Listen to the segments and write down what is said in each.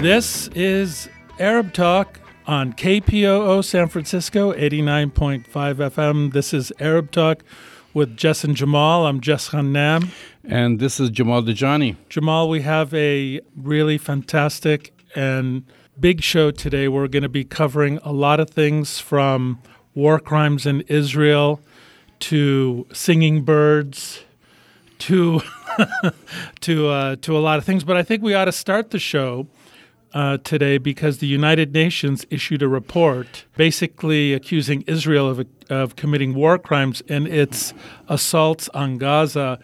This is Arab Talk on KPOO San Francisco, 89.5 FM. This is Arab Talk with Jess and Jamal. I'm Jess Ghannam. And this is Jamal Dajani. Jamal, we have a really fantastic and big show today. We're going to be covering a lot of things from war crimes in Israel to singing birds to to uh, to a lot of things. But I think we ought to start the show uh, today because the United Nations issued a report basically accusing Israel of, of committing war crimes in its assaults on Gaza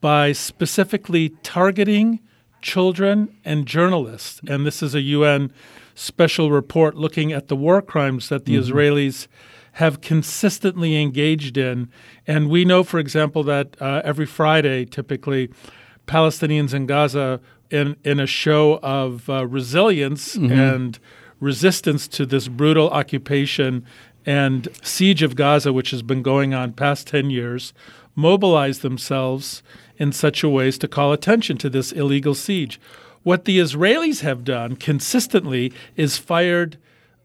by specifically targeting children and journalists. And this is a UN special report looking at the war crimes that the mm-hmm. Israelis have consistently engaged in. And we know, for example, that uh, every Friday, typically, Palestinians in Gaza, in, in a show of uh, resilience mm-hmm. and resistance to this brutal occupation and siege of Gaza, which has been going on past 10 years, mobilize themselves in such a way as to call attention to this illegal siege. What the Israelis have done consistently is fired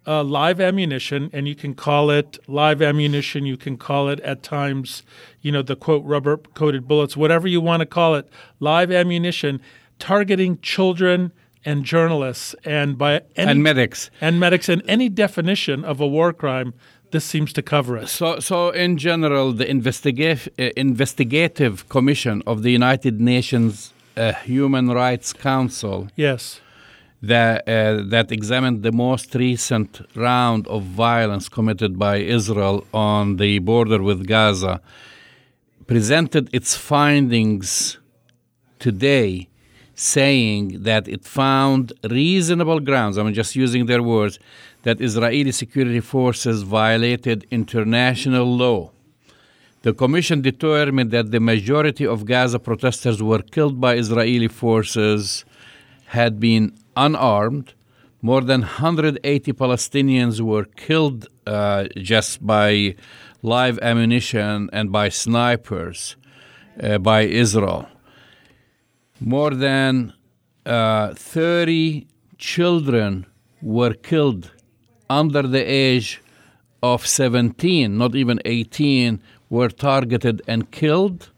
uh, live ammunition, and you can call it live ammunition. You can call it at times, you know, the quote rubber coated bullets, whatever you want to call it, live ammunition targeting children and journalists, and by any, and medics and medics, and any definition of a war crime. This seems to cover it. So, so in general, the investigative, uh, investigative commission of the United Nations uh, Human Rights Council, yes, that, uh, that examined the most recent round of violence committed by Israel on the border with Gaza, presented its findings today, saying that it found reasonable grounds, I'm just using their words, that Israeli security forces violated international law. The commission determined that the majority of Gaza protesters were killed by Israeli forces had been unarmed. More than 180 Palestinians were killed uh, just by live ammunition and by snipers uh, by Israel. More than uh, 30 children were killed under the age of 17, not even 18, were targeted and killed.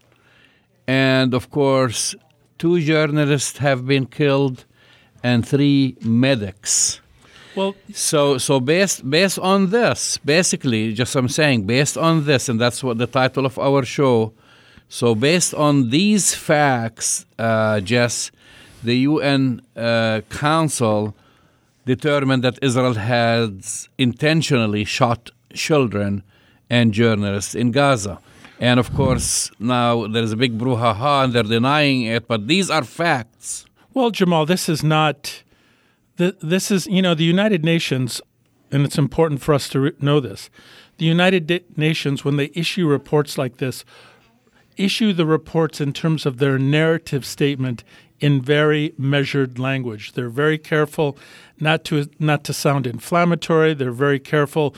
And of course, two journalists have been killed and three medics. Well, so so based based on this, basically, just I'm saying, based on this, and that's what the title of our show. So based on these facts, uh, Jess, the UN uh, Council determined that Israel has intentionally shot children and journalists in Gaza. And of course, now there's a big brouhaha and they're denying it, but these are facts. Well, Jamal, this is not. This is, you know, the United Nations, and it's important for us to know this. The United Nations, when they issue reports like this, issue the reports in terms of their narrative statement in very measured language. They're very careful not to not to sound inflammatory. They're very careful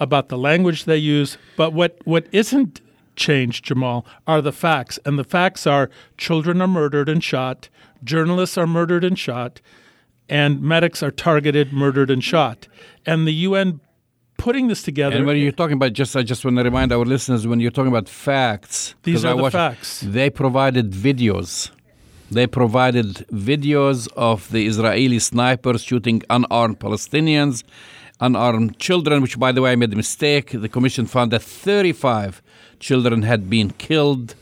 about the language they use. But what, what isn't changed, Jamal, are the facts. And the facts are children are murdered and shot, journalists are murdered and shot, and medics are targeted, murdered, and shot. And the UN putting this together. And when you're talking about, just I just want to remind our listeners, when you're talking about facts, these are I the watched, facts. They provided videos. They provided videos of the Israeli snipers shooting unarmed Palestinians, unarmed children, which, by the way, I made a mistake. The commission found that 35 children had been killed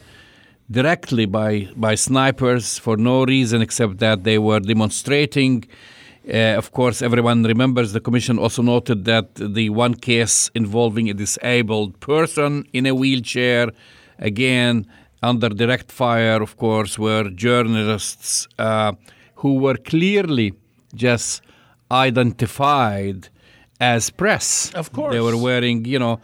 directly by, by snipers for no reason except that they were demonstrating. Uh, of course, everyone remembers the commission also noted that the one case involving a disabled person in a wheelchair, again, under direct fire, of course, were journalists uh, who were clearly just identified as press. Of course. They were wearing, you know,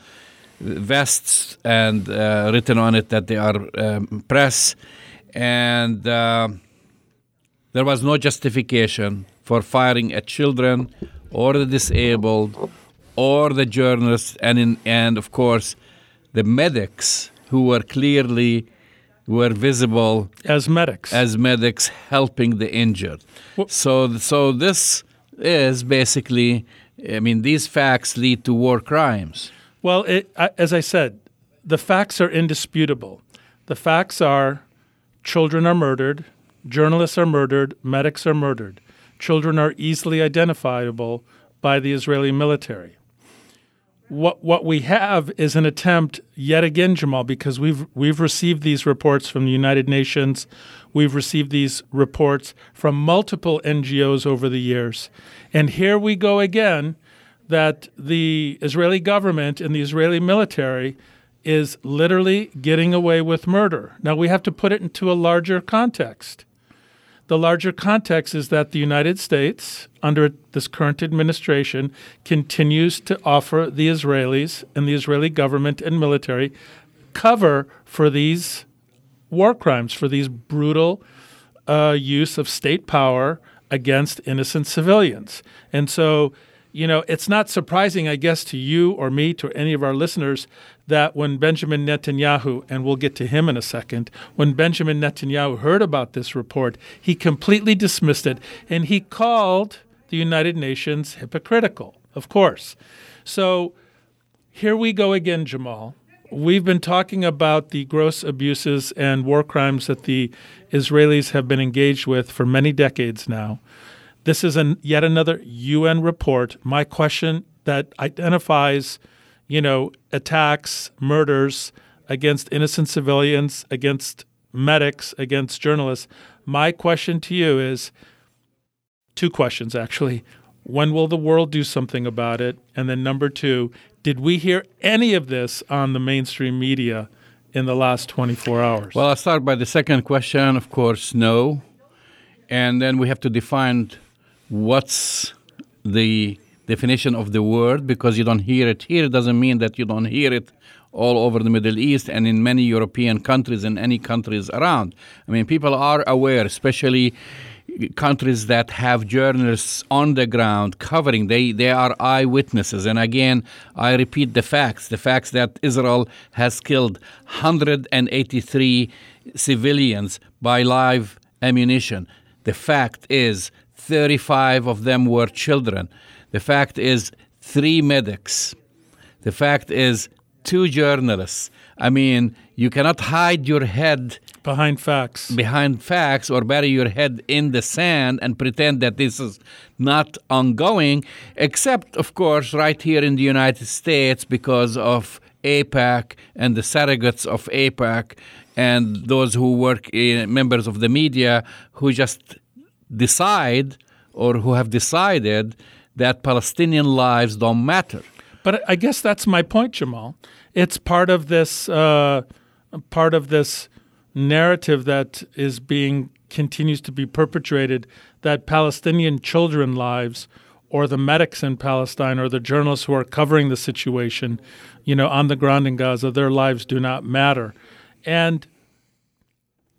vests and uh, written on it that they are um, press. And uh, there was no justification for firing at children or the disabled or the journalists and, in, and of course, the medics who were clearly were visible as medics as medics helping the injured. Well, so so this is basically, I mean, these facts lead to war crimes. Well, it, as I said, the facts are indisputable. The facts are children are murdered, journalists are murdered, medics are murdered. Children are easily identifiable by the Israeli military. What what we have is an attempt yet again, Jamal, because we've we've received these reports from the United Nations, we've received these reports from multiple NGOs over the years, and here we go again, that the Israeli government and the Israeli military is literally getting away with murder. Now we have to put it into a larger context. The larger context is that the United States, under this current administration, continues to offer the Israelis and the Israeli government and military cover for these war crimes, for these brutal uh, use of state power against innocent civilians. And so, you know, it's not surprising, I guess, to you or me, to any of our listeners, that when Benjamin Netanyahu, and we'll get to him in a second, when Benjamin Netanyahu heard about this report, he completely dismissed it and he called the United Nations hypocritical, of course. So here we go again, Jamal. We've been talking about the gross abuses and war crimes that the Israelis have been engaged with for many decades now. This is an, yet another UN report. My question that identifies you know, attacks, murders against innocent civilians, against medics, against journalists. My question to you is two questions, actually. When will the world do something about it? And then, number two, did we hear any of this on the mainstream media in the last 24 hours? Well, I'll start by the second question. Of course, no. And then we have to define what's the definition of the word because you don't hear it here doesn't mean that you don't hear it all over the Middle East and in many European countries and any countries around. I mean, people are aware, especially countries that have journalists on the ground covering. They they are eyewitnesses. And again i repeat the facts the facts that israel has killed 183 civilians by live ammunition. The fact is 35 of them were children the fact is, three medics. The fact is, two journalists. I mean, you cannot hide your head behind facts. Behind facts, or bury your head in the sand and pretend that this is not ongoing, except, of course, right here in the United States because of AIPAC and the surrogates of AIPAC and those who work in members of the media who just decide or who have decided that Palestinian lives don't matter. But I guess that's my point, Jamal. It's part of this uh, part of this narrative that is being continues to be perpetrated that Palestinian children lives or the medics in Palestine or the journalists who are covering the situation, you know, on the ground in Gaza, their lives do not matter. And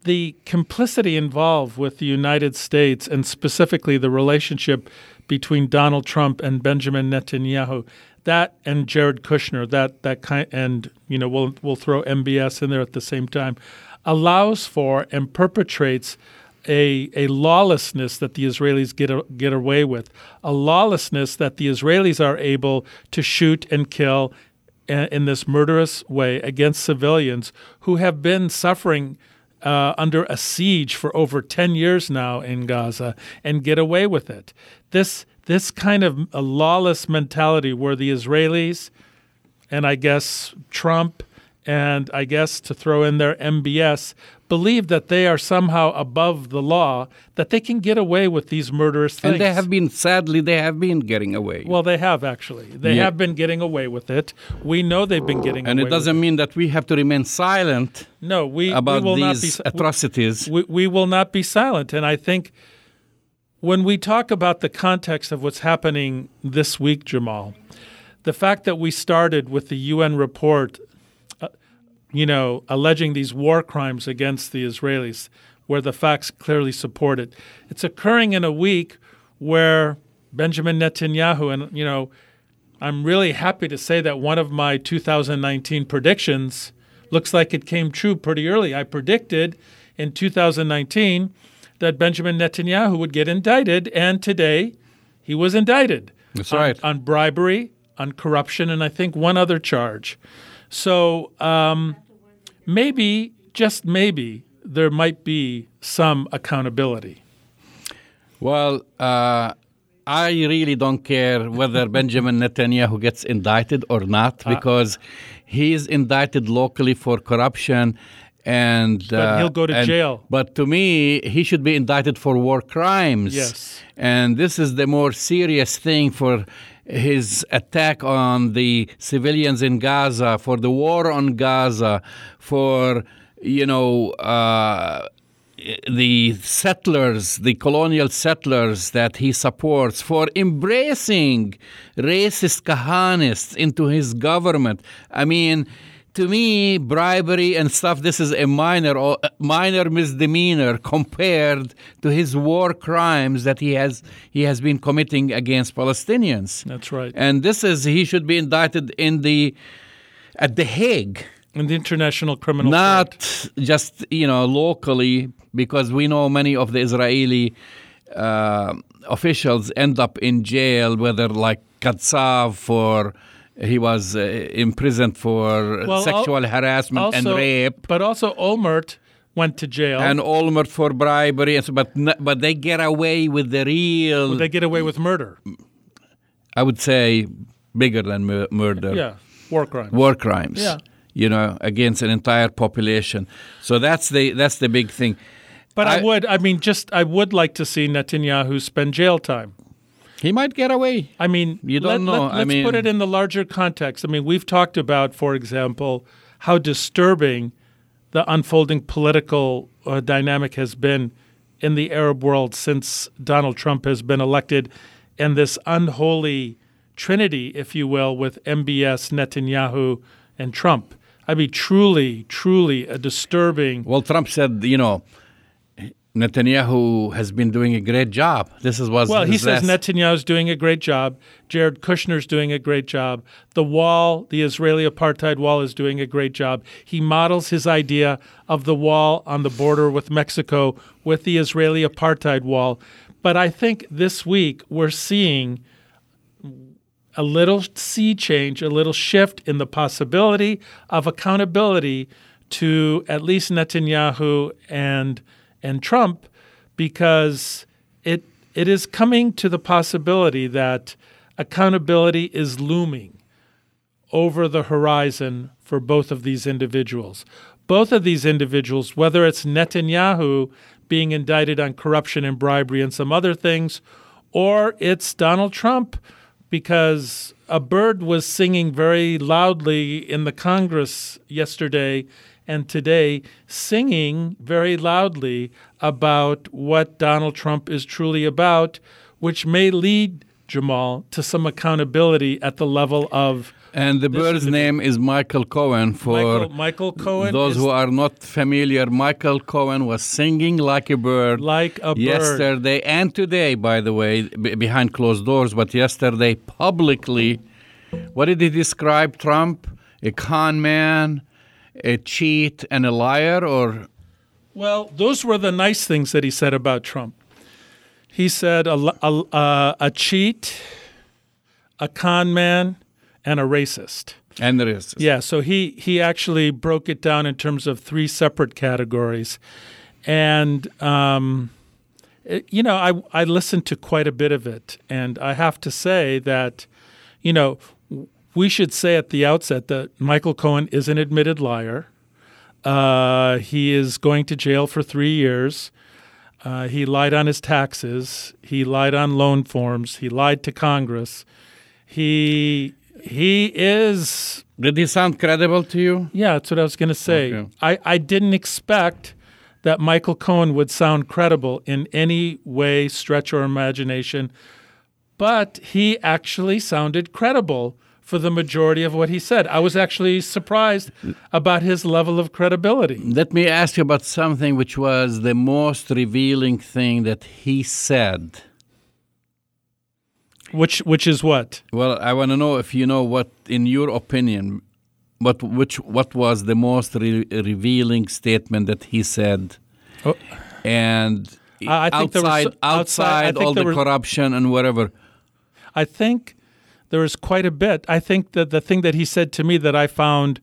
the complicity involved with the United States and specifically the relationship between Donald Trump and Benjamin Netanyahu. That and Jared Kushner, that that kind, and you know we'll we'll throw MBS in there at the same time, allows for and perpetrates a, a lawlessness that the Israelis get, get away with, a lawlessness that the Israelis are able to shoot and kill in this murderous way against civilians who have been suffering uh, under a siege for over 10 years now in Gaza and get away with it. This this kind of a lawless mentality where the Israelis and I guess Trump and I guess to throw in their MBS believe that they are somehow above the law, that they can get away with these murderous things. And they have been, sadly, they have been getting away. Well, they have actually. They yeah. have been getting away with it. We know they've been getting and away it And it doesn't mean that we have to remain silent no, we, about we will these not be, atrocities. We, we will not be silent. And I think when we talk about the context of what's happening this week, Jamal, the fact that we started with the UN report, you know, alleging these war crimes against the Israelis, where the facts clearly support it, it's occurring in a week where Benjamin Netanyahu, and, you know, I'm really happy to say that one of my 2019 predictions looks like it came true pretty early. I predicted in 2019 that Benjamin Netanyahu would get indicted, and today He was indicted. That's on, right. On bribery, on corruption, and I think one other charge. So um, maybe, just maybe, there might be some accountability. Well, uh, I really don't care whether Benjamin Netanyahu gets indicted or not Uh, because he is indicted locally for corruption. And uh, he'll go to and- jail. But to me, he should be indicted for war crimes. Yes. And this is the more serious thing for his attack on the civilians in Gaza, for the war on Gaza, for, you know, uh, the settlers, the colonial settlers that he supports, for embracing racist Kahanists into his government. I mean, to me, bribery and stuff, this is a minor or minor misdemeanor compared to his war crimes that he has he has been committing against Palestinians. That's right. And this is he should be indicted in the at the Hague In the International Criminal Court. not just you know locally because we know many of the Israeli uh, officials end up in jail, whether like Katsav for he was uh, imprisoned for Well, sexual al- harassment and rape. But also Olmert went to jail. And Olmert for bribery, and so, but n- but they get away with the real. they get away with murder. I would say bigger than mur- murder. Yeah, war crimes. war crimes. Yeah. You know, against an entire population. So that's the that's the big thing. But I, I- would, I mean, just I would like to see Netanyahu spend jail time. He might get away. I mean, You don't know. I Let, us mean- put it in the larger context. I mean, we've talked about, for example, how disturbing the unfolding political uh, dynamic has been in the Arab world since Donald Trump has been elected, and this unholy trinity, if you will, with MBS, Netanyahu, and Trump. I mean, truly, truly a disturbing. Well, Trump said, you know, Netanyahu has been doing a great job. This is was Well, he says last- Netanyahu's doing a great job. Jared Kushner's doing a great job. The wall, the Israeli apartheid wall, is doing a great job. He models his idea of the wall on the border with Mexico with the Israeli apartheid wall. But I think this week we're seeing a little sea change, a little shift in the possibility of accountability to at least Netanyahu and and Trump because it it is coming to the possibility that accountability is looming over the horizon for both of these individuals. Both of these individuals, whether it's Netanyahu being indicted on corruption and bribery and some other things, or it's Donald Trump because a bird was singing very loudly in the Congress yesterday and today, singing very loudly about what Donald Trump is truly about, which may lead Jamal to some accountability at the level of and the bird's name is Michael Cohen. For Michael, Michael Cohen. those who are not familiar, Michael Cohen was singing like a bird. like a bird. yesterday and today, by the way, b- behind closed doors, but yesterday publicly. What did he describe Trump? A con man, a cheat, and a liar? Or Well, those were the nice things that he said about Trump. He said a, a, uh, a cheat, a con man, and a racist. and the rest. Yeah, so he he actually broke it down in terms of three separate categories, and um, it- you know I I listened to quite a bit of it, and I have to say that, you know, we should say at the outset that Michael Cohen is an admitted liar. Uh, he is going to jail for three years. Uh, he lied on his taxes. He lied on loan forms. He lied to Congress. He he is Did he sound credible to you? yeah, that's what I was going to say. Okay. I, I didn't expect that Michael Cohen would sound credible in any way, stretch, or imagination, but he actually sounded credible for the majority of what he said. I was actually surprised about his level of credibility. Let me ask you about something which was the most revealing thing that he said. Which which is what? Well, I want to know if you know what, in your opinion, what which what was the most re- revealing statement that he said, Oh. and I- I think there was outside outside- all the were- corruption and whatever. I think there is quite a bit. I think that the thing that he said to me that I found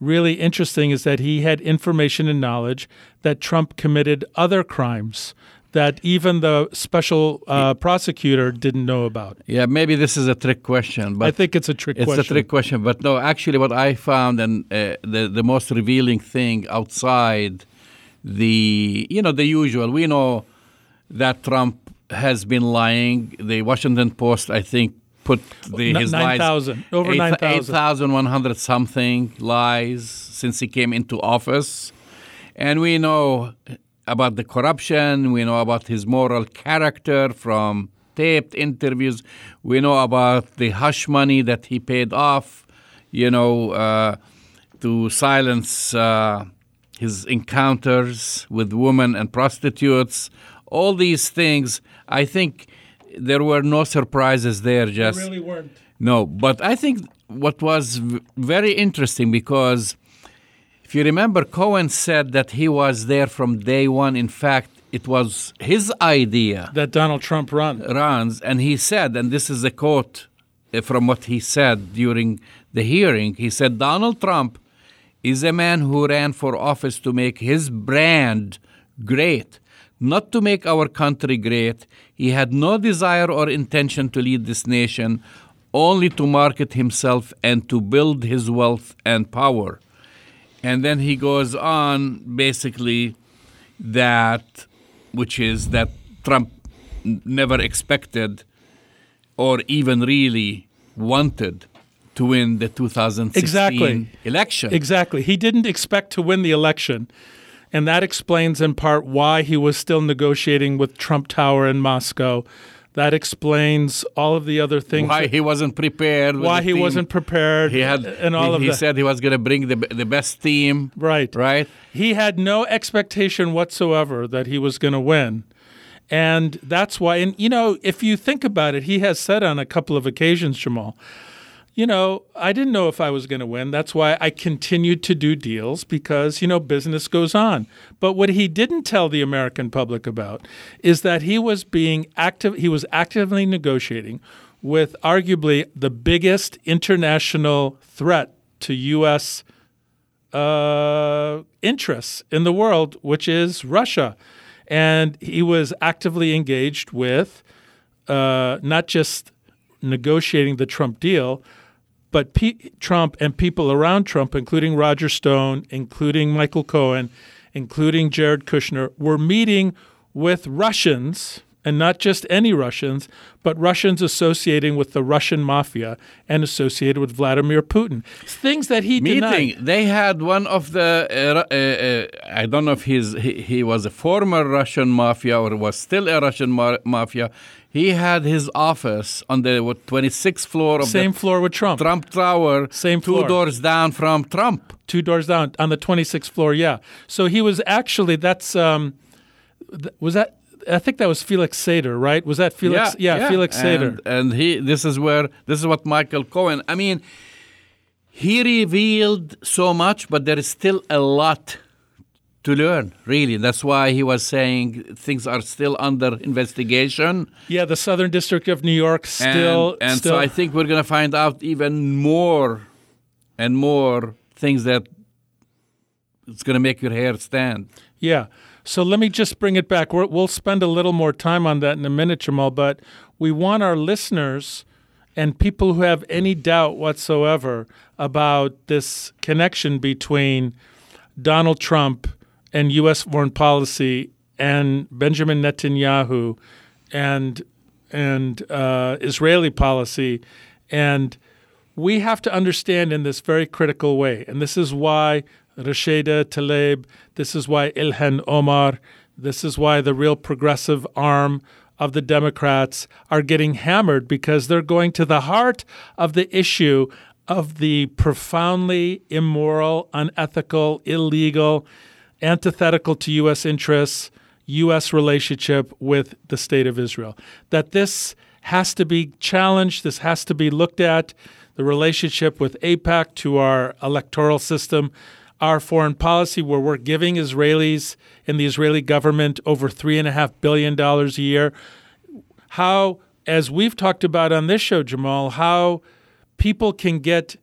really interesting is that he had information and knowledge that Trump committed other crimes that even the special uh, prosecutor didn't know about. Yeah, maybe this is a trick question, but I think it's a trick it's question. a trick question. But no, actually, what I found and uh, the the most revealing thing outside the you know the usual, we know that Trump has been lying. The Washington Post, I think, put the, N- his 9,000, lies over 9,000. 8,100 something lies since he came into office, and we know about the corruption. We know about his moral character from taped interviews. We know about the hush money that he paid off, you know, uh, to silence uh, his encounters with women and prostitutes. All these things, I think there were no surprises there. Just really weren't. no, but I think what was v- very interesting because if you remember, Cohen said that he was there from day one. In fact, it was his idea That Donald Trump run. runs, and he said, and this is a quote uh, from what he said during the hearing. He said, Donald Trump is a man who ran for office to make his brand great, not to make our country great. He had no desire or intention to lead this nation, only to market himself and to build his wealth and power. And then he goes on basically that, which is that Trump n- never expected or even really wanted to win the 2016 Exactly. election. Exactly. He didn't expect to win the election. And that explains in part why he was still negotiating with Trump Tower in Moscow. That explains all of the other things. why he wasn't prepared. why he team. wasn't prepared He had. and all he, of he that. said he was going to bring the the best team. right. Right. He had no expectation whatsoever that he was going to win. And that's why, and you know, if you think about it, he has said on a couple of occasions, Jamal, you know, I didn't know if I was going to win. That's why I continued to do deals because, you know, business goes on. But what he didn't tell the American public about is that he was being active, he was actively negotiating with arguably the biggest international threat to U.S uh, interests in the world, which is Russia. And he was actively engaged with uh, not just negotiating the Trump deal, but P- Trump and people around Trump, including Roger Stone, including Michael Cohen, including Jared Kushner, were meeting with Russians, and not just any Russians, but Russians associating with the Russian mafia and associated with Vladimir Putin. Things that he meeting. denied. They had one of the. Uh, uh, uh, I don't know if he's he, he was a former Russian mafia or was still a Russian ma- mafia. He had his office on the what, 26th floor of Same the floor with Trump. Trump Tower, Same two floor. doors down from Trump. two doors down on the 26th floor. Yeah. So he was actually that's um, th- was that I think that was Felix Sater, right? Was that Felix? Yeah, Felix Sater. And, and he, this is where this is what Michael Cohen. I mean, he revealed so much, but there is still a lot to learn. Really, that's why he was saying things are still under investigation. yeah, the Southern District of New York still and, and still so I think we're going to find out even more and more things that it's going to make your hair stand. Yeah. So let me just bring it back. We're, we'll spend a little more time on that in a minute, Jamal, but we want our listeners and people who have any doubt whatsoever about this connection between Donald Trump and U.S. foreign policy and Benjamin Netanyahu and and uh, Israeli policy, and we have to understand in this very critical way, and this is why Rashida Tlaib, this is why Ilhan Omar, this is why the real progressive arm of the Democrats are getting hammered because they're going to the heart of the issue of the profoundly immoral, unethical, illegal, antithetical to U.S. interests U.S. relationship with the state of Israel. That this has to be challenged, this has to be looked at, the relationship with AIPAC to our electoral system, our foreign policy, where we're giving Israelis and the Israeli government over $3.5 billion a year. How as we've talked about on this show, Jamal, how people can get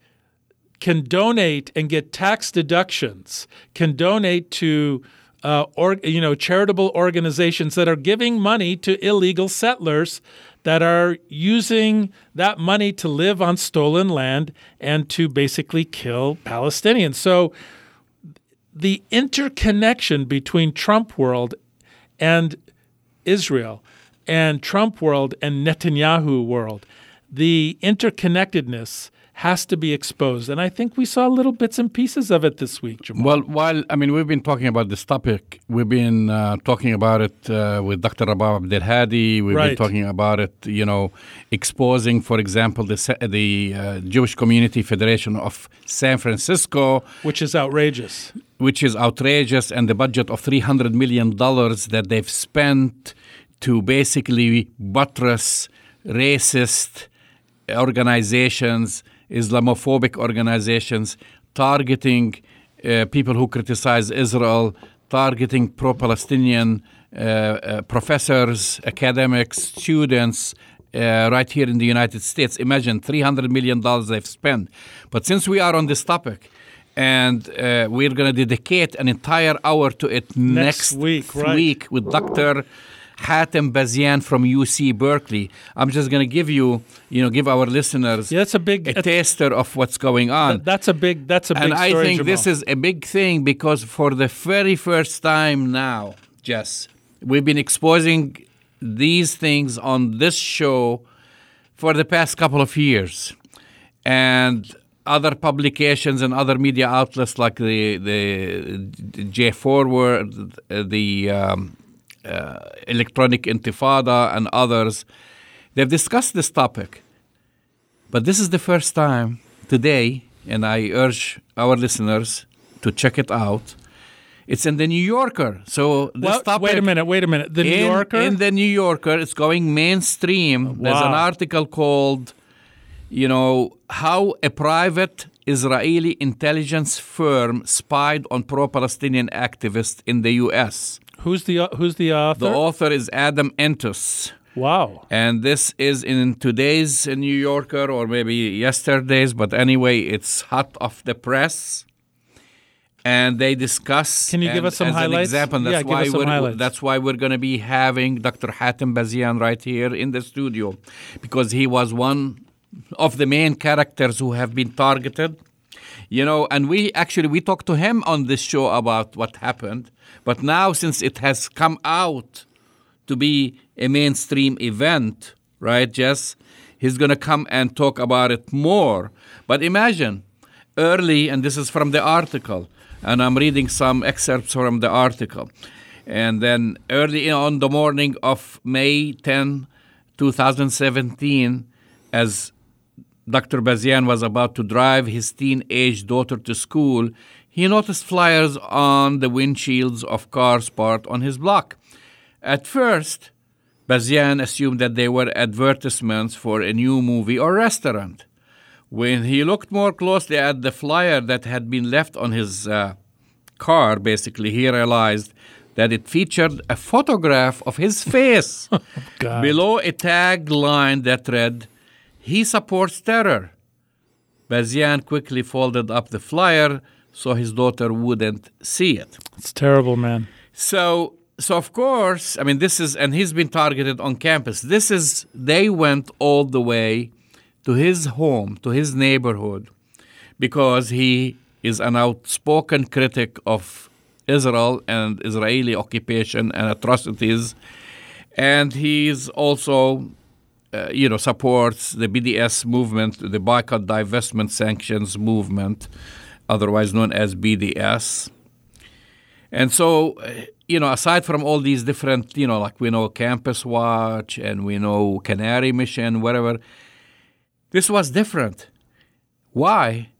can donate and get tax deductions, can donate to uh, or, you know charitable organizations that are giving money to illegal settlers that are using that money to live on stolen land and to basically kill Palestinians. So the interconnection between Trump world and Israel and Trump world and Netanyahu world, the interconnectedness has to be exposed. And I think we saw little bits and pieces of it this week, Jamal. Well, while, I mean, we've been talking about this topic, we've been uh, talking about it uh, with Dr. Rabab Abdelhadi, we've Right. been talking about it, you know, exposing, for example, the, the uh, Jewish Community Federation of San Francisco, which is outrageous. which is outrageous, and the budget of $300 million that they've spent to basically buttress racist organizations, Islamophobic organizations, targeting uh, people who criticize Israel, targeting pro Palestinian uh, uh, professors, academics, students. Uh, right here in the United States. Imagine $300 million they've spent. But since we are on this topic, and uh, we're going to dedicate an entire hour to it Next next, week, right. week with Dr. Hatem Bazian from UC Berkeley. I'm just going to give you, you know, give our listeners Yeah, that's a big. a taster of what's going on. that's a big. That's a big and I think Jamal. this is a big thing because for the very first time now, Jess, we've been exposing these things on this show for the past couple of years. And other publications and other media outlets like the the J Forward, the um, Uh, electronic Intifada, and others, they've discussed this topic. But this is the first time today, and I urge our listeners to check it out. It's in the New Yorker. So this Well, topic wait a minute. Wait a minute. The New Yorker. in the New Yorker, it's going mainstream. Oh, There's an article called, you know, how a private Israeli intelligence firm spied on pro-Palestinian activists in the U.S. who's the uh, Who's the author? The author is Adam Entous. wow. And this is in today's New Yorker or maybe yesterday's, but anyway, it's hot off the press. And they discuss. Can you give us some highlights? Example, Yeah, that's give why us some we're highlights. that's why we're going to be having Dr. Hatem Bazian right here in the studio, because he was one of the main characters who have been targeted. You know, and we actually we talked to him on this show about what happened, but now since it has come out to be a mainstream event, right, Jess? He's going to come and talk about it more. But imagine early, and this is from the article, and I'm reading some excerpts from the article. And then early on the morning of May 10, 2017, as Dr. Bazian was about to drive his teenage daughter to school, he noticed flyers on the windshields of cars parked on his block. At first, Bazian assumed that they were advertisements for a new movie or restaurant. When he looked more closely at the flyer that had been left on his uh, car, basically, he realized that it featured a photograph of his face God. below a tagline that read, He supports terror. Bazian quickly folded up the flyer so his daughter wouldn't see it. It's terrible, man. So, so of course, I mean, this is, and he's been targeted on campus. This is, they went all the way to his home, to his neighborhood, because he is an outspoken critic of Israel and Israeli occupation and atrocities. And he's also, uh, you know, supports the BDS movement, the boycott, divestment, sanctions movement, otherwise known as BDS. And so, you know, aside from all these different, you know, like we know Campus Watch and we know Canary Mission, whatever, this was different. Why?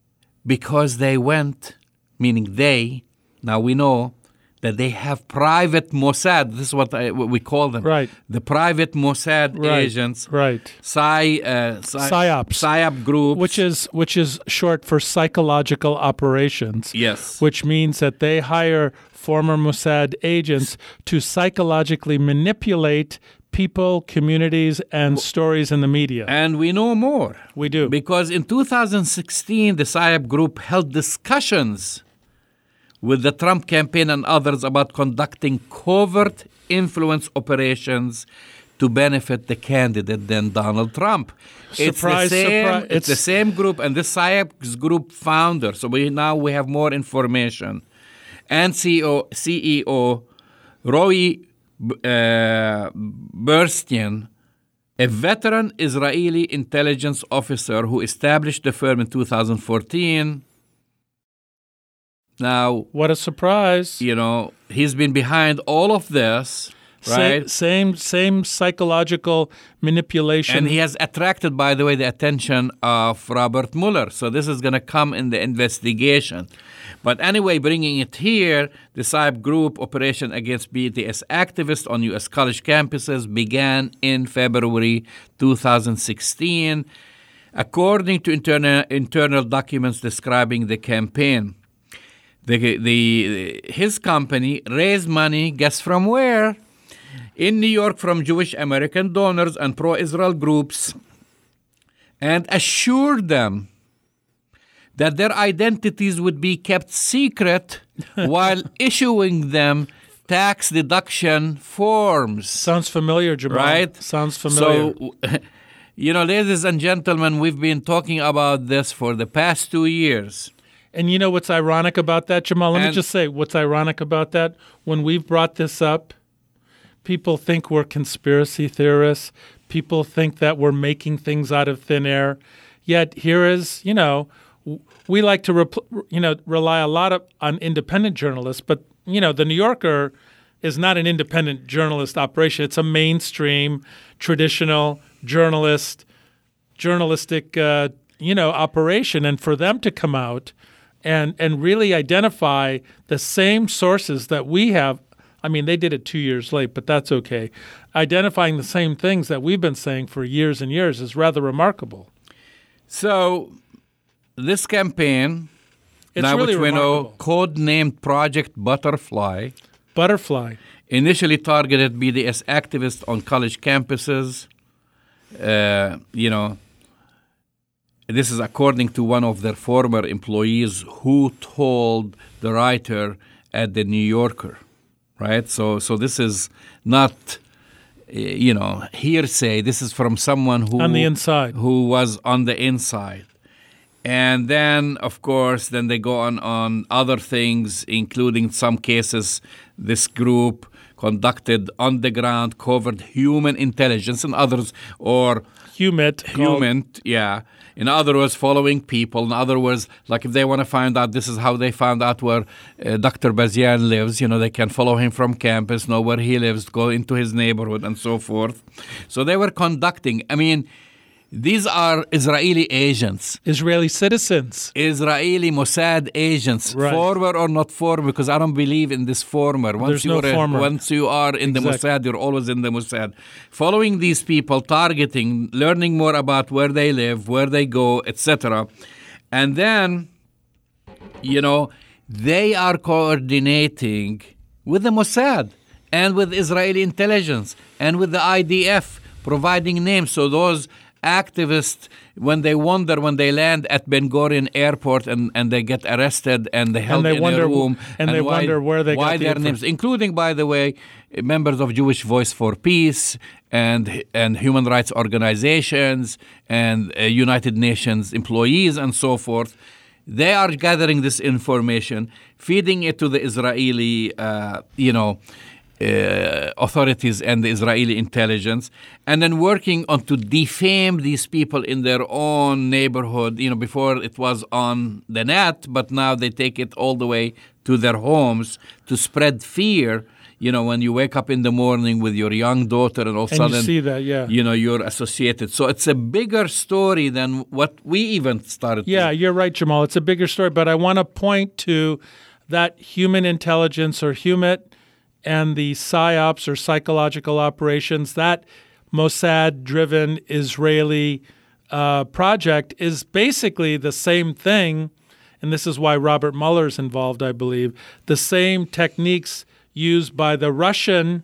Because they went, meaning they, now we know that they have private Mossad. This is what, I, what we call them. Right. The private Mossad Right. agents. Right. Psy, uh, psy, Psyops. Psyop groups. Which is which is short for psychological operations. Yes. Which means that they hire former Mossad agents to psychologically manipulate people, communities, and stories in the media. And we know more. We do. Because in 2016, the Psy-Group held discussions with the Trump campaign and others about conducting covert influence operations to benefit the candidate than Donald Trump. it's Surprise, the same, surprise. It's, the same group and this Psy-Group founder. So we now we have more information. And CEO, CEO Roy uh, Burstien, a veteran Israeli intelligence officer who established the firm in 2014. Now, what a surprise. you know, he's been behind all of this, right? same same psychological manipulation. And he has attracted, by the way, the attention of Robert Mueller. So this is going to come in the investigation. But anyway, bringing it here, the Psy-Group operation against BDS activists on U.S. college campuses began in February 2016, according to internal, internal documents describing the campaign. The, the, his company raised money, guess from where? In New York from Jewish American donors and pro Israel groups and assured them that their identities would be kept secret while issuing them tax deduction forms. Sounds familiar, Jamal. Right? Sounds familiar. So, you know, ladies and gentlemen, we've been talking about this for the past two years. And you know what's ironic about that, Jamal? Let me just say what's ironic about that. When we've brought this up, people think we're conspiracy theorists. People think that we're making things out of thin air. Yet here is, you know, we like to, repl- you know, rely a lot of, on independent journalists, but you know, the New Yorker is not an independent journalist operation. It's a mainstream, traditional journalist journalistic uh, you know operation and for them to come out and and really identify the same sources that we have I mean they did it 2 years late but that's okay identifying the same things that we've been saying for years and years is rather remarkable So, this campaign, it's now really which we know, remarkable. code-named Project Butterfly, butterfly initially targeted BDS activists on college campuses. Uh, you know, this is according to one of their former employees who told the writer at the New Yorker, right? So, so this is not, uh, you know, hearsay. This is from someone who On the inside. who was on the inside. And then, of course, then they go on on other things, including some cases. This group conducted underground the covered human intelligence, and others, or called- human, yeah. In other words, following people. In other words, like if they want to find out, this is how they found out where uh, Dr. Bazian lives. You know, they can follow him from campus, know where he lives, go into his neighborhood, and so forth. So they were conducting. I mean, these are Israeli agents. Israeli citizens Israeli Mossad agents, Right. former or not former, because I don't believe in this former. Once There's no a- former. once you are in the Exactly. Mossad, you're always in the Mossad. Following these people, targeting, learning more about where they live, where they go, etc. And then, you know, they are coordinating with the Mossad and with Israeli intelligence and with the IDF, providing names. So those activists, when they wonder, when they land at Ben Gurion Airport and, and they get arrested and they held they in wonder- a room, and they why, wonder where they why the their info- names, including, by the way, members of Jewish Voice for Peace and and human rights organizations and uh, United Nations employees and so forth. They are gathering this information, feeding it to the Israeli, uh, you know, uh, authorities and the Israeli intelligence, and then working on to defame these people in their own neighborhood. You know, before it was on the net, but now they take it all the way to their homes to spread fear. You know, when you wake up in the morning with your young daughter, and all of a and you sudden, see that yeah you know, you're associated. So it's a bigger story than what we even started. to- Yeah, you're right, Jamal. It's a bigger story, but I want to point to that human intelligence or HUMINT and the PSYOPs or psychological operations, that Mossad driven Israeli uh, project is basically the same thing. And this is why Robert Mueller is involved, I believe. The same techniques used by the Russian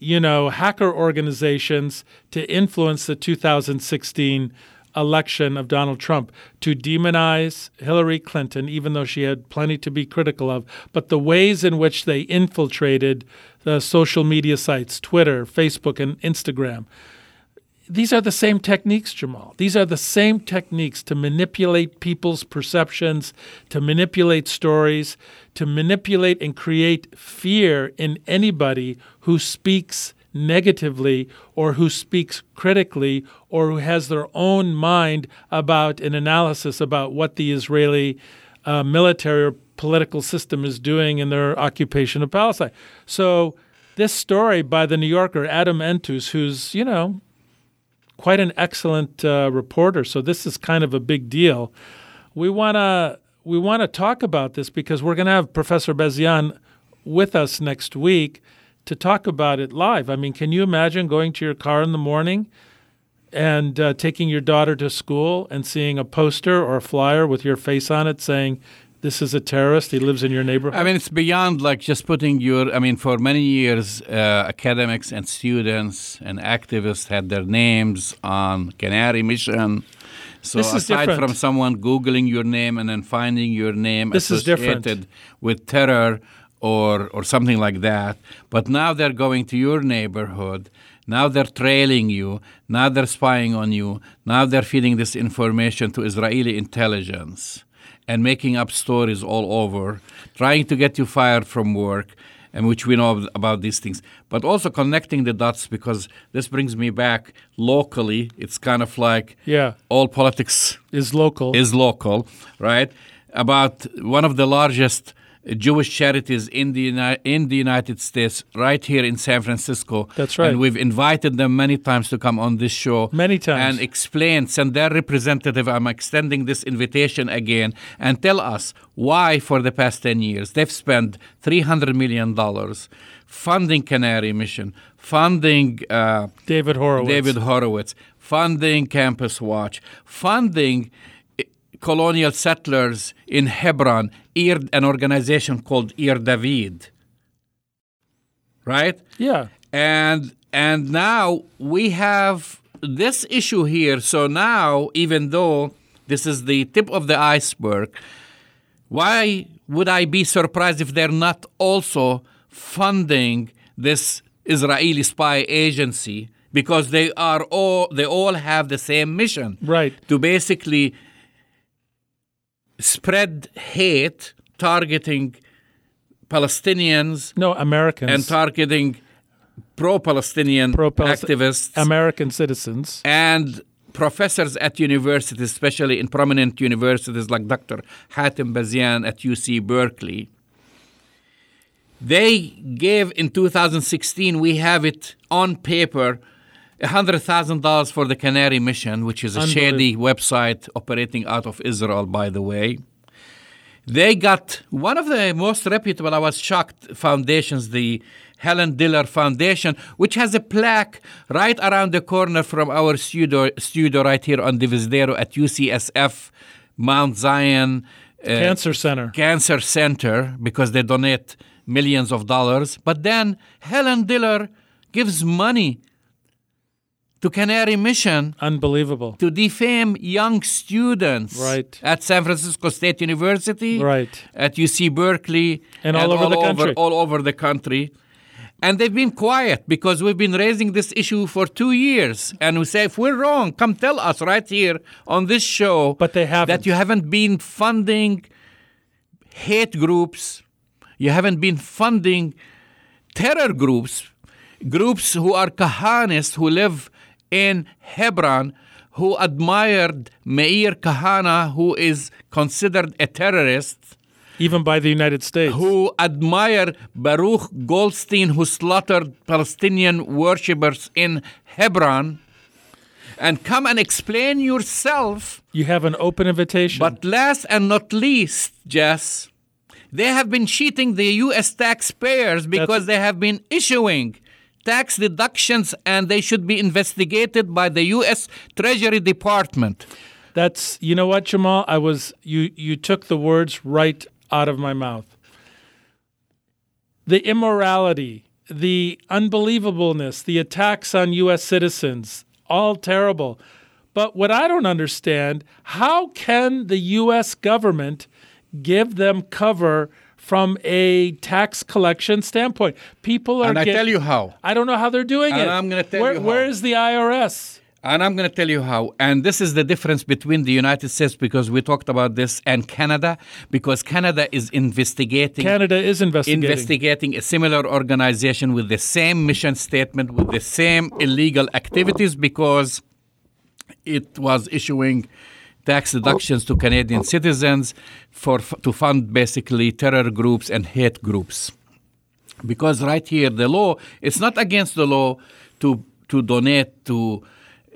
you know, hacker organizations to influence the 2016 election of Donald Trump, to demonize Hillary Clinton, even though she had plenty to be critical of, but the ways in which they infiltrated the social media sites, Twitter, Facebook, and Instagram. These are the same techniques, Jamal. These are the same techniques to manipulate people's perceptions, to manipulate stories, to manipulate and create fear in anybody who speaks negatively or who speaks critically or who has their own mind about an analysis about what the Israeli uh, military or political system is doing in their occupation of Palestine. So, this story by the New Yorker, Adam Entous, who's, you know, quite an excellent uh, reporter. So, this is kind of a big deal. We want to we want to talk about this because we're going to have Professor Bazian with us next week to talk about it live. I mean, can you imagine going to your car in the morning and uh, taking your daughter to school and seeing a poster or a flyer with your face on it saying, this is a terrorist. He lives in your neighborhood. I mean, it's beyond like just putting your. I mean, for many years, uh, academics and students and activists had their names on Canary Mission. So This is aside different. from someone googling your name and then finding your name This is different. associated with terror or or something like that, but now they're going to your neighborhood. Now they're trailing you. Now they're spying on you. Now they're feeding this information to Israeli intelligence and making up stories all over, trying to get you fired from work, and which we know about these things, but also connecting the dots because this brings me back locally. It's kind of like yeah, all politics is local. is local, right? About one of the largest Jewish charities in the Uni- in the United States, right here in San Francisco. That's right. And we've invited them many times to come on this show. Many times. And explain, send their representative. I'm extending this invitation again and tell us why, for the past 10 years, they've spent $300 million funding Canary Mission, funding uh, David Horowitz. David Horowitz, funding Campus Watch, funding colonial settlers in Hebron, Ir, an organization called Ir David. Right? Yeah. And and now we have this issue here. So now, even though this is the tip of the iceberg, why would I be surprised if they're not also funding this Israeli spy agency? Because they are all they all have the same mission. Right. To basically spread hate targeting Palestinians No, Americans. and targeting pro-Palestinian Pro-Palest- activists American citizens. and professors at universities, especially in prominent universities like Dr. Hatem Bazian at UC Berkeley. They gave in 2016, we have it on paper, $100,000 for the Canary Mission, which is a shady website operating out of Israel, by the way. They got one of the most reputable, I was shocked, foundations, the Helen Diller Foundation, which has a plaque right around the corner from our studio, studio right here on Divisadero at UCSF, Mount Zion uh, Cancer Center. Cancer Center, because they donate millions of dollars. But then Helen Diller gives money to Canary Mission Unbelievable. to defame young students Right. at San Francisco State University, Right. at UC Berkeley, And all over the country. all over the country. And they've been quiet because we've been raising this issue for two years. And we say, if we're wrong, come tell us right here on this show But they haven't. that you haven't been funding hate groups, you haven't been funding terror groups, groups who are Kahanists who live in Hebron, who admired Meir Kahane, who is considered a terrorist, Even by the United States. who admire Baruch Goldstein, who slaughtered Palestinian worshippers in Hebron, and come and explain yourself. You have an open invitation. But last and not least, Jess, they have been cheating the U.S. taxpayers because they have been issuing tax deductions and they should be investigated by the U.S. Treasury Department. That's you know what, Jamal? I was you you took the words right out of my mouth. The immorality the unbelievableness, the attacks on U.S. citizens, all terrible. But what I don't understand, how can the U.S. government give them cover from a tax collection standpoint? People are. And I get- tell you how. I don't know how they're doing And it. I'm gonna tell where, you how. Where is the IRS? And I'm going to tell you how. And this is the difference between the United States, because we talked about this, and Canada, because Canada is investigating. Canada is investigating. investigating a similar organization with the same mission statement, with the same illegal activities, because it was issuing tax deductions to Canadian citizens for to fund basically terror groups and hate groups. Because right here, the law it's not against the law to to donate to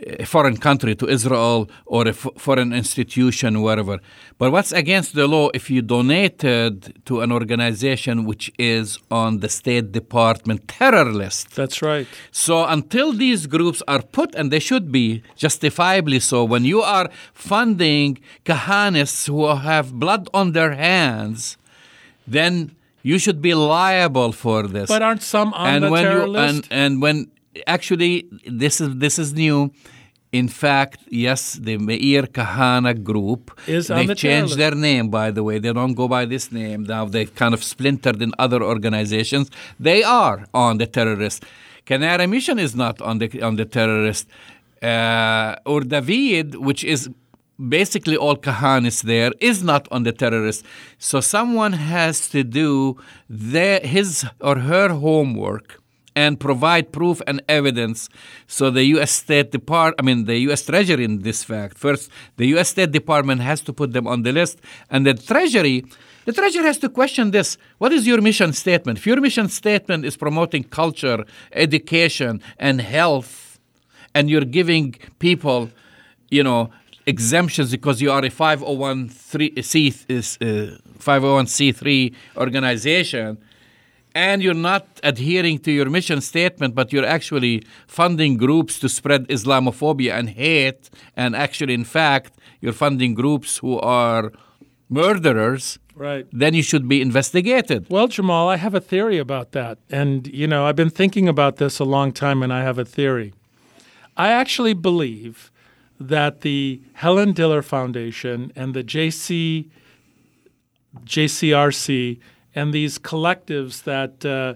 a foreign country, to Israel or a f- foreign institution, wherever. But what's against the law if you donated to an organization which is on the State Department terror list? That's right. So until these groups are put, and they should be justifiably so, when you are funding kahanists who have blood on their hands, then you should be liable for this. But aren't some on and the when terror you, list? And, and when actually this is this is new. In fact, yes, the Meir Kahane group, is they've the changed their name. By the way, they don't go by this name now. They've kind of splintered in other organizations. They are on the terrorist. Canary Mission is not on the on the terrorist. Uh, Ir David, which is basically all kahanis there, is not on the terrorist. So someone has to do their, his or her homework and provide proof and evidence. So the U.S. State Department, I mean the U.S. Treasury in this fact, first the U.S. State Department has to put them on the list, and the Treasury, the Treasury has to question this: What is your mission statement? If your mission statement is promoting culture, education, and health, and you're giving people, you know, exemptions because you are a 501c is uh, 501c3 organization and you're not adhering to your mission statement but you're actually funding groups to spread islamophobia and hate and actually in fact you're funding groups who are murderers right. then you should be investigated Well, Jamal, I have a theory about that. And, you know, I've been thinking about this a long time and I have a theory. I actually believe that the Helen Diller Foundation and the JC, JCRC and these collectives that uh,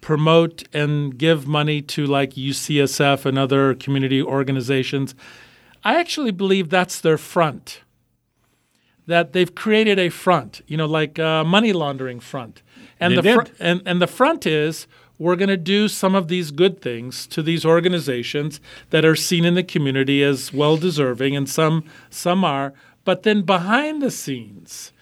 promote and give money to like UCSF and other community organizations, I actually believe that's their front. That they've created a front, you know, like a money laundering front. And They the fr- and, and the front is we're going to do some of these good things to these organizations that are seen in the community as well deserving and some some are, but then behind the scenes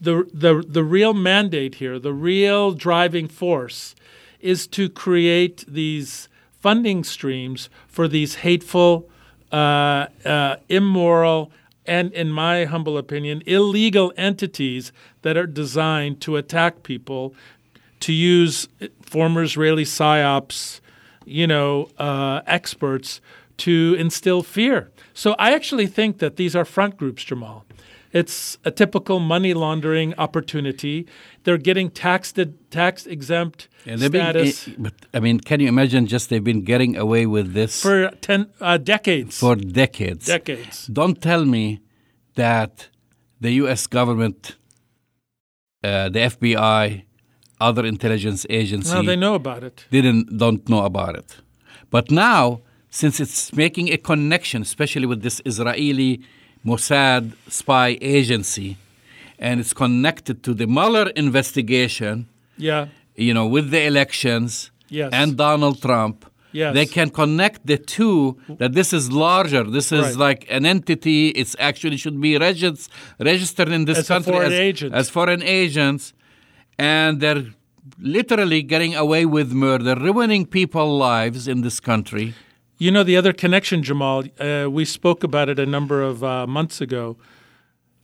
the the the real mandate here, the real driving force is to create these funding streams for these hateful, uh, uh, immoral, and, in my humble opinion, illegal entities that are designed to attack people, to use former Israeli psyops, you know, uh, experts to instill fear. So I actually think that these are front groups, Jamal. It's a typical money laundering opportunity. They're getting taxed tax exempt status but I mean, can you imagine? Just they've been getting away with this for ten uh, decades. for decades. decades. Don't tell me that the U.S. government, uh, the FBI, other intelligence Well, they know about it. didn't don't know about it. But now, since it's making a connection, especially with this Israeli Mossad spy agency, and it's connected to the Mueller investigation, Yeah. you know, with the elections Yes. and Donald Trump, Yes. they can connect the two that this is larger. This is Right. like an entity. It's actually should be regis- registered in this As country foreign as, as foreign agents, and they're literally getting away with murder, ruining people's lives in this country. You know the other connection, Jamal. Uh, we spoke about it a number of uh, months ago.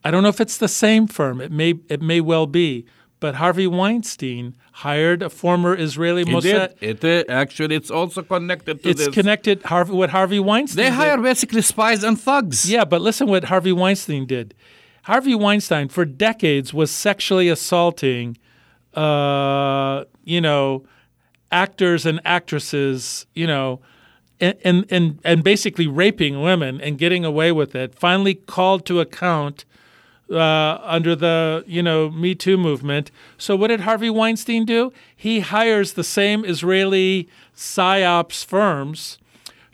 I don't know if it's the same firm. It may it may well be. But Harvey Weinstein hired a former Israeli It Mossad. did. It uh, actually it's also connected to this. It's this. connected. Harvey, what Harvey Weinstein they did- hire basically spies and thugs. Yeah, but listen what Harvey Weinstein did. Harvey Weinstein, for decades, was sexually assaulting, uh, you know, actors and actresses, you know, and, and, and, basically raping women and getting away with it, finally called to account uh, under the you know Me Too movement. So what did Harvey Weinstein do? He hires the same Israeli psyops firms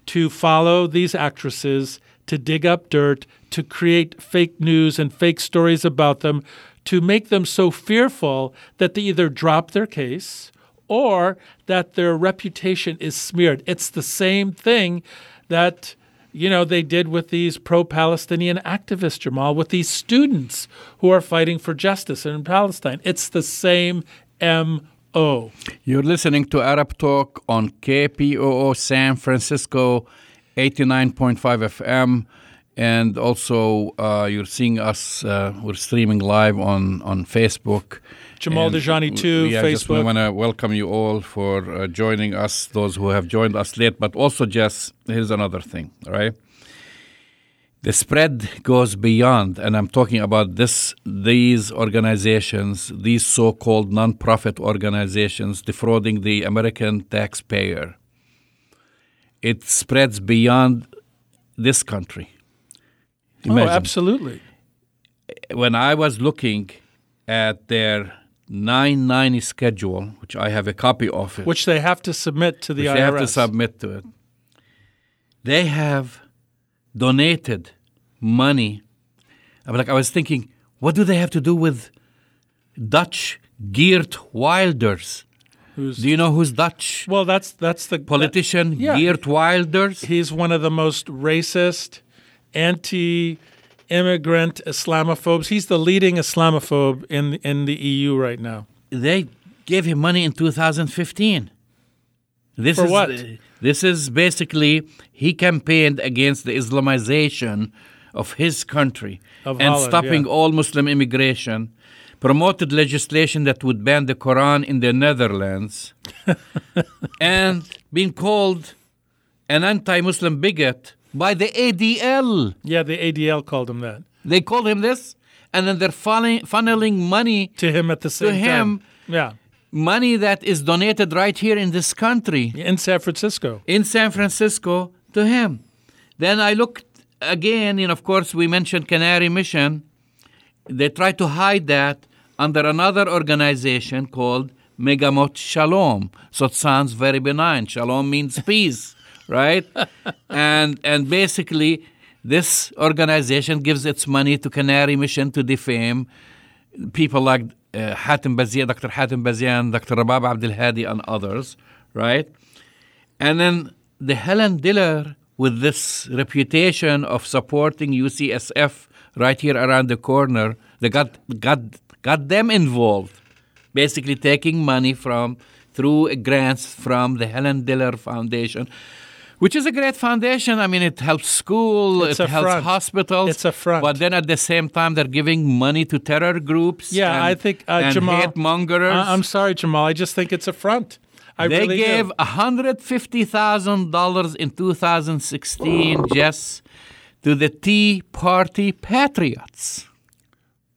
to follow these actresses, to dig up dirt, to create fake news and fake stories about them, to make them so fearful that they either drop their case or that their reputation is smeared. It's the same thing that you know they did with these pro-Palestinian activists, Jamal, with these students who are fighting for justice in Palestine. It's the same M.O. You're listening to Arab Talk on KPOO San Francisco, 89.5 FM and also uh, you're seeing us. Uh, we're streaming live on on Facebook. Jamal Dajani too. Yeah, Facebook. just we want to welcome you all for uh, joining us. Those who have joined us late, but also just here's another thing. All right, the spread goes beyond, and I'm talking about this. These organizations, these so-called non-profit organizations, defrauding the American taxpayer. It spreads beyond this country Oh, Imagine. Oh, absolutely. When I was looking at their 990 schedule, which I have a copy of it, which they have to submit to the IRS. They have to submit to it. They have donated money. I'm like, I was thinking, what do they have to do with Dutch Geert Wilders? Who's, do you know who's Dutch? Well, that's that's the politician that, yeah. Geert Wilders. He's one of the most racist anti immigrant Islamophobes. He's the leading Islamophobe in in the EU right now. They gave him money in 2015. This For is what? this is basically he campaigned against the Islamization of his country of and Holland, stopping yeah. all Muslim immigration. Promoted legislation that would ban the Quran in the Netherlands, and being called an anti-Muslim bigot by the ADL. Yeah, the ADL called him that. They called him this, and then they're funneling, funneling money to him at the same to him. Time. Yeah. Money that is donated right here in this country. In San Francisco. In San Francisco to him. Then I looked again, and of course, we mentioned Canary Mission. They tried to hide that under another organization called Megamot Shalom. So it sounds very benign. Shalom means peace right? and and basically, this organization gives its money to Canary Mission to defame people like uh, Hatem Bazian, Dr. Hatem Bazian, Dr. Rabab Abdulhadi, and others, right? And then the Helen Diller, with this reputation of supporting UCSF right here around the corner, they got got got them involved, basically taking money from through grants from the Helen Diller Foundation which is a great foundation. I mean, it helps school, it's it helps front. hospitals. It's a front. But then at the same time, they're giving money to terror groups. Yeah, and, I think uh, and Jamal. hate mongers. I- am sorry, Jamal. I just think it's a front. I they really gave do. $150,000 in 2016 just to the Tea Party Patriots.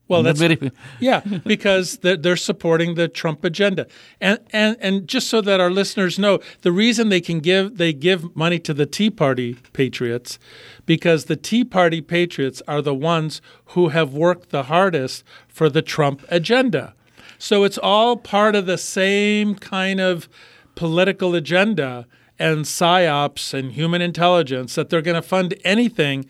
Well, that's very- yeah, because they're, they're supporting the Trump agenda, and and and just so that our listeners know, the reason they can give they give money to the Tea Party patriots, because the Tea Party patriots are the ones who have worked the hardest for the Trump agenda. So it's all part of the same kind of political agenda and psyops and human intelligence that they're going to fund anything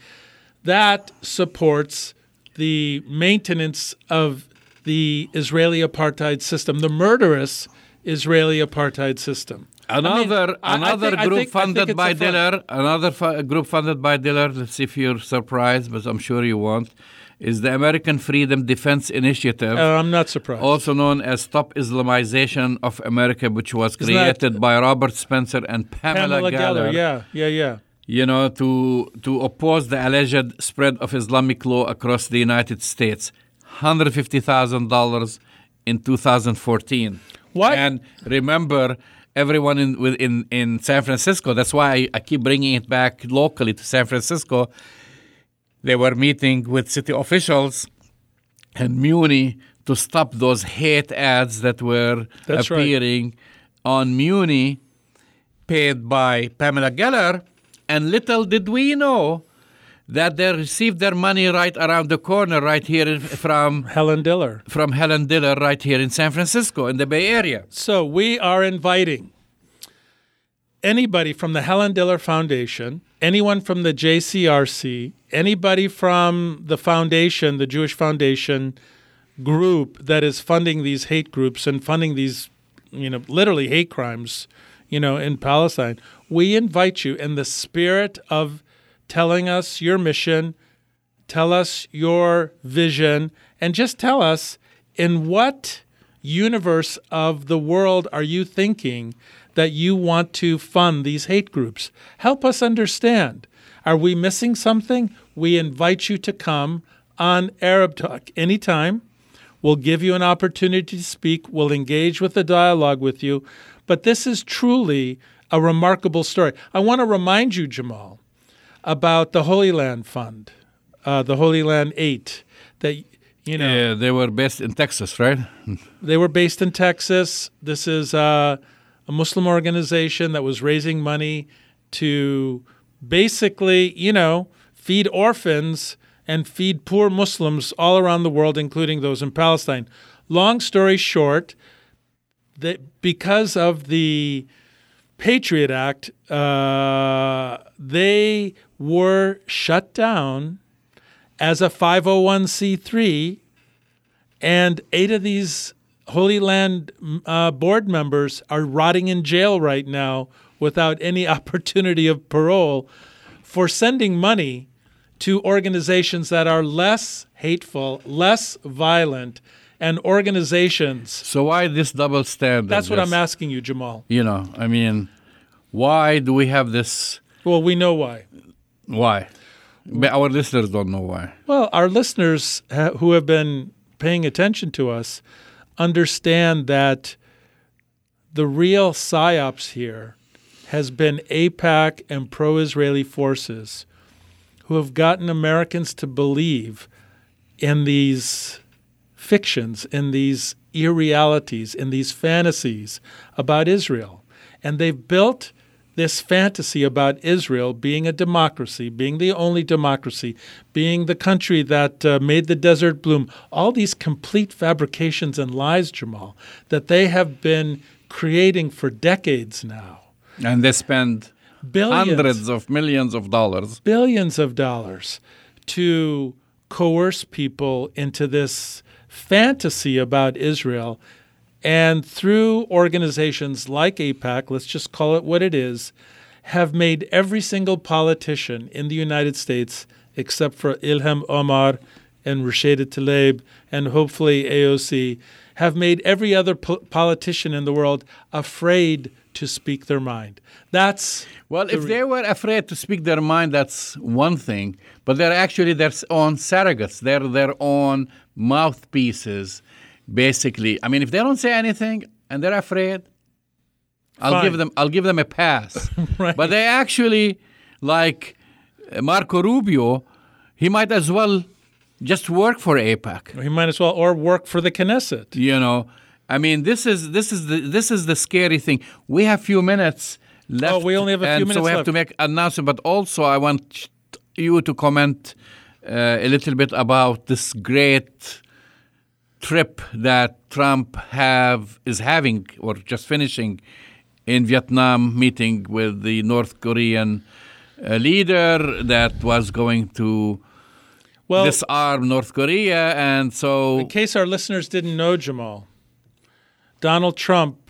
that supports the maintenance of the Israeli apartheid system, the murderous Israeli apartheid system. Another I- I another think- group think- funded by. Diller, another fu- group funded by Diller. Let's see if you're surprised, but I'm sure you won't. Is the American Freedom Defense Initiative, Uh, I'm not surprised. also known as Stop Islamization of America, which was Isn't that- created by Robert Spencer and Pamela, Pamela Geller. Geller, yeah, yeah, yeah. You know, to to oppose the alleged spread of Islamic law across the United States. Hundred fifty thousand dollars in 2014. What? And remember, everyone in in in San Francisco. That's why I, I keep bringing it back locally to San Francisco. They were meeting with city officials and Muni to stop those hate ads that were That's right. appearing on Muni paid by Pamela Geller, and little did we know that they received their money right around the corner, right here in, from Helen Diller. from Helen Diller, right here in San Francisco, in the Bay Area. So we are inviting anybody from the Helen Diller Foundation, anyone from the JCRC, anybody from the foundation, the Jewish Foundation group that is funding these hate groups and funding these, you know, literally hate crimes, you know, in Palestine. We invite you in the spirit of telling us your mission, tell us your vision, and just tell us in what universe of the world are you thinking that you want to fund these hate groups? Help us understand. Are we missing something? We invite you to come on Arab Talk anytime. We'll give you an opportunity to speak. We'll engage with the dialogue with you. But this is truly a remarkable story. I want to remind you, Jamal, about the Holy Land Fund, uh, the Holy Land 8, that, you know, Yeah, they were based in Texas, right? they were based in Texas. This is uh, a Muslim organization that was raising money to basically, you know, feed orphans and feed poor Muslims all around the world, including those in Palestine. Long story short, because of the Patriot Act, uh, they were shut down as a 501c3 and eight of these Holy Land uh, board members are rotting in jail right now without any opportunity of parole for sending money to organizations that are less hateful, less violent, and organizations. So why this double standard? That's what Yes. I'm asking you, Jamal. You know, I mean, why do we have this? Well, we know why. Why? But our listeners don't know why. Well, our listeners ha- who have been paying attention to us understand that the real psyops here has been AIPAC and pro Israeli forces who have gotten Americans to believe in these fictions, in these irrealities, in these fantasies about Israel. And they've built this fantasy about Israel being a democracy, being the only democracy, being the country that uh, made the desert bloom, all these complete fabrications and lies, Jamal, that they have been creating for decades now. And they spend Billions hundreds of millions of dollars. billions of dollars to coerce people into this fantasy about Israel. And through organizations like AIPAC, let's just call it what it is, have made every single politician in the United States, except for Ilhan Omar and Rashida Tlaib and hopefully AOC, have made every other po- politician in the world afraid to speak their mind. That's Well, if they were afraid to speak their mind, that's one thing. But they're actually their own surrogates. They're their own mouthpieces, basically. I mean, if they don't say anything and they're afraid, I'll Fine. give them. I'll give them a pass. Right. But they actually, like uh, Marco Rubio, he might as well just work for AIPAC. he might as well or work for the Knesset. You know, I mean, this is this is the this is the scary thing. We have few minutes left. Oh, we only have a few and so minutes we have left. to make announcement. But also, I want you to comment uh, a little bit about this great trip that Trump have is having or just finishing in Vietnam, meeting with the North Korean uh, leader that was going to Well, disarm North Korea, and so in case our listeners didn't know, Jamal, Donald Trump,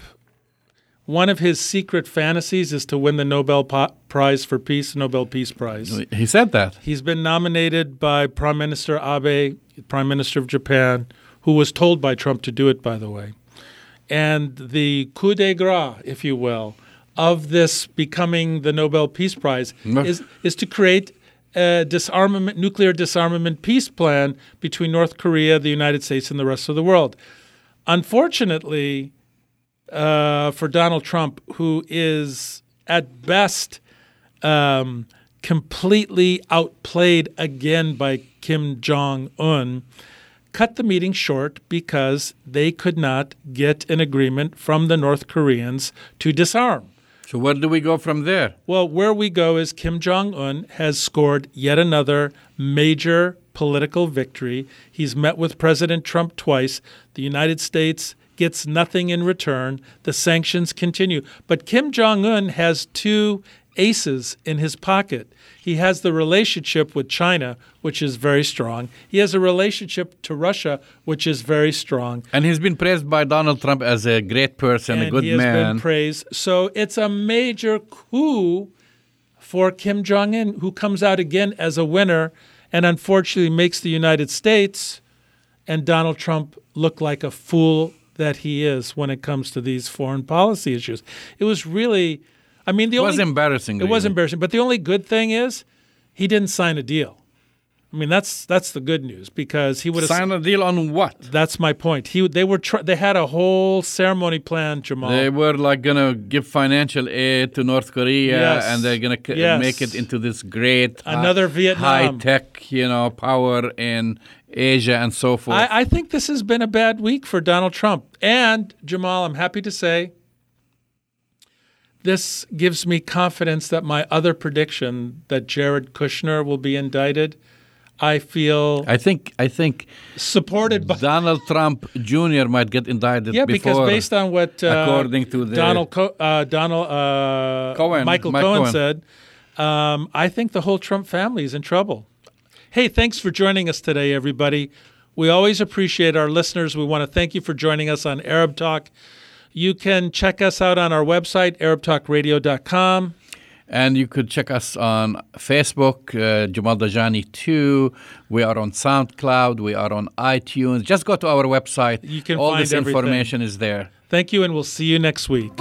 one of his secret fantasies is to win the Nobel Po- Prize for Peace, Nobel Peace Prize. he said that. He's been nominated by Prime Minister Abe, Prime Minister of Japan, who was told by Trump to do it, by the way. And the coup de grace, if you will, of this becoming the Nobel Peace Prize is, is to create a disarmament, nuclear disarmament peace plan between North Korea, the United States, and the rest of the world. Unfortunately, uh, for Donald Trump, who is at best um, completely outplayed again by Kim Jong Un, cut the meeting short because they could not get an agreement from the North Koreans to disarm. So where do we go from there? Well, where we go is Kim Jong un has scored yet another major political victory. He's met with President Trump twice. The United States gets nothing in return. The sanctions continue. But Kim Jong un has two aces in his pocket. He has the relationship with China, which is very strong. He has a relationship to Russia, which is very strong. And he's been praised by Donald Trump as a great person, and a good man. he has man. been praised. So it's a major coup for Kim Jong Un, who comes out again as a winner and unfortunately makes the United States and Donald Trump look like a fool that he is when it comes to these foreign policy issues. It was really, I mean, the it only was embarrassing. it was embarrassing, but the only good thing is he didn't sign a deal. I mean, that's that's the good news because he would have. Sign a deal on what? That's my point. He they were tr- they had a whole ceremony planned, Jamal. They were like gonna give financial aid to North Korea, Yes. and they're gonna c- Yes. make it into this great hi- Another Vietnam. high tech, you know, power in Asia and so forth. I, I think this has been a bad week for Donald Trump. And Jamal, I'm happy to say this gives me confidence that my other prediction that Jared Kushner will be indicted, I feel I think I think supported by. Donald Trump Jr. might get indicted. Yeah, because based on what uh, according to the- Donald Co- uh, Donald uh, Cohen, Michael Mike Cohen, Cohen. said, um, I think the whole Trump family is in trouble. Hey, thanks for joining us today, everybody. We always appreciate our listeners. We want to thank you for joining us on Arab Talk. You can check us out on our website, ArabTalkRadio.com. And you could check us on Facebook, uh, Jamal Dajani 2. We are on SoundCloud. We are on iTunes. Just go to our website. You can All this everything. information is there. Thank you, and we'll see you next week.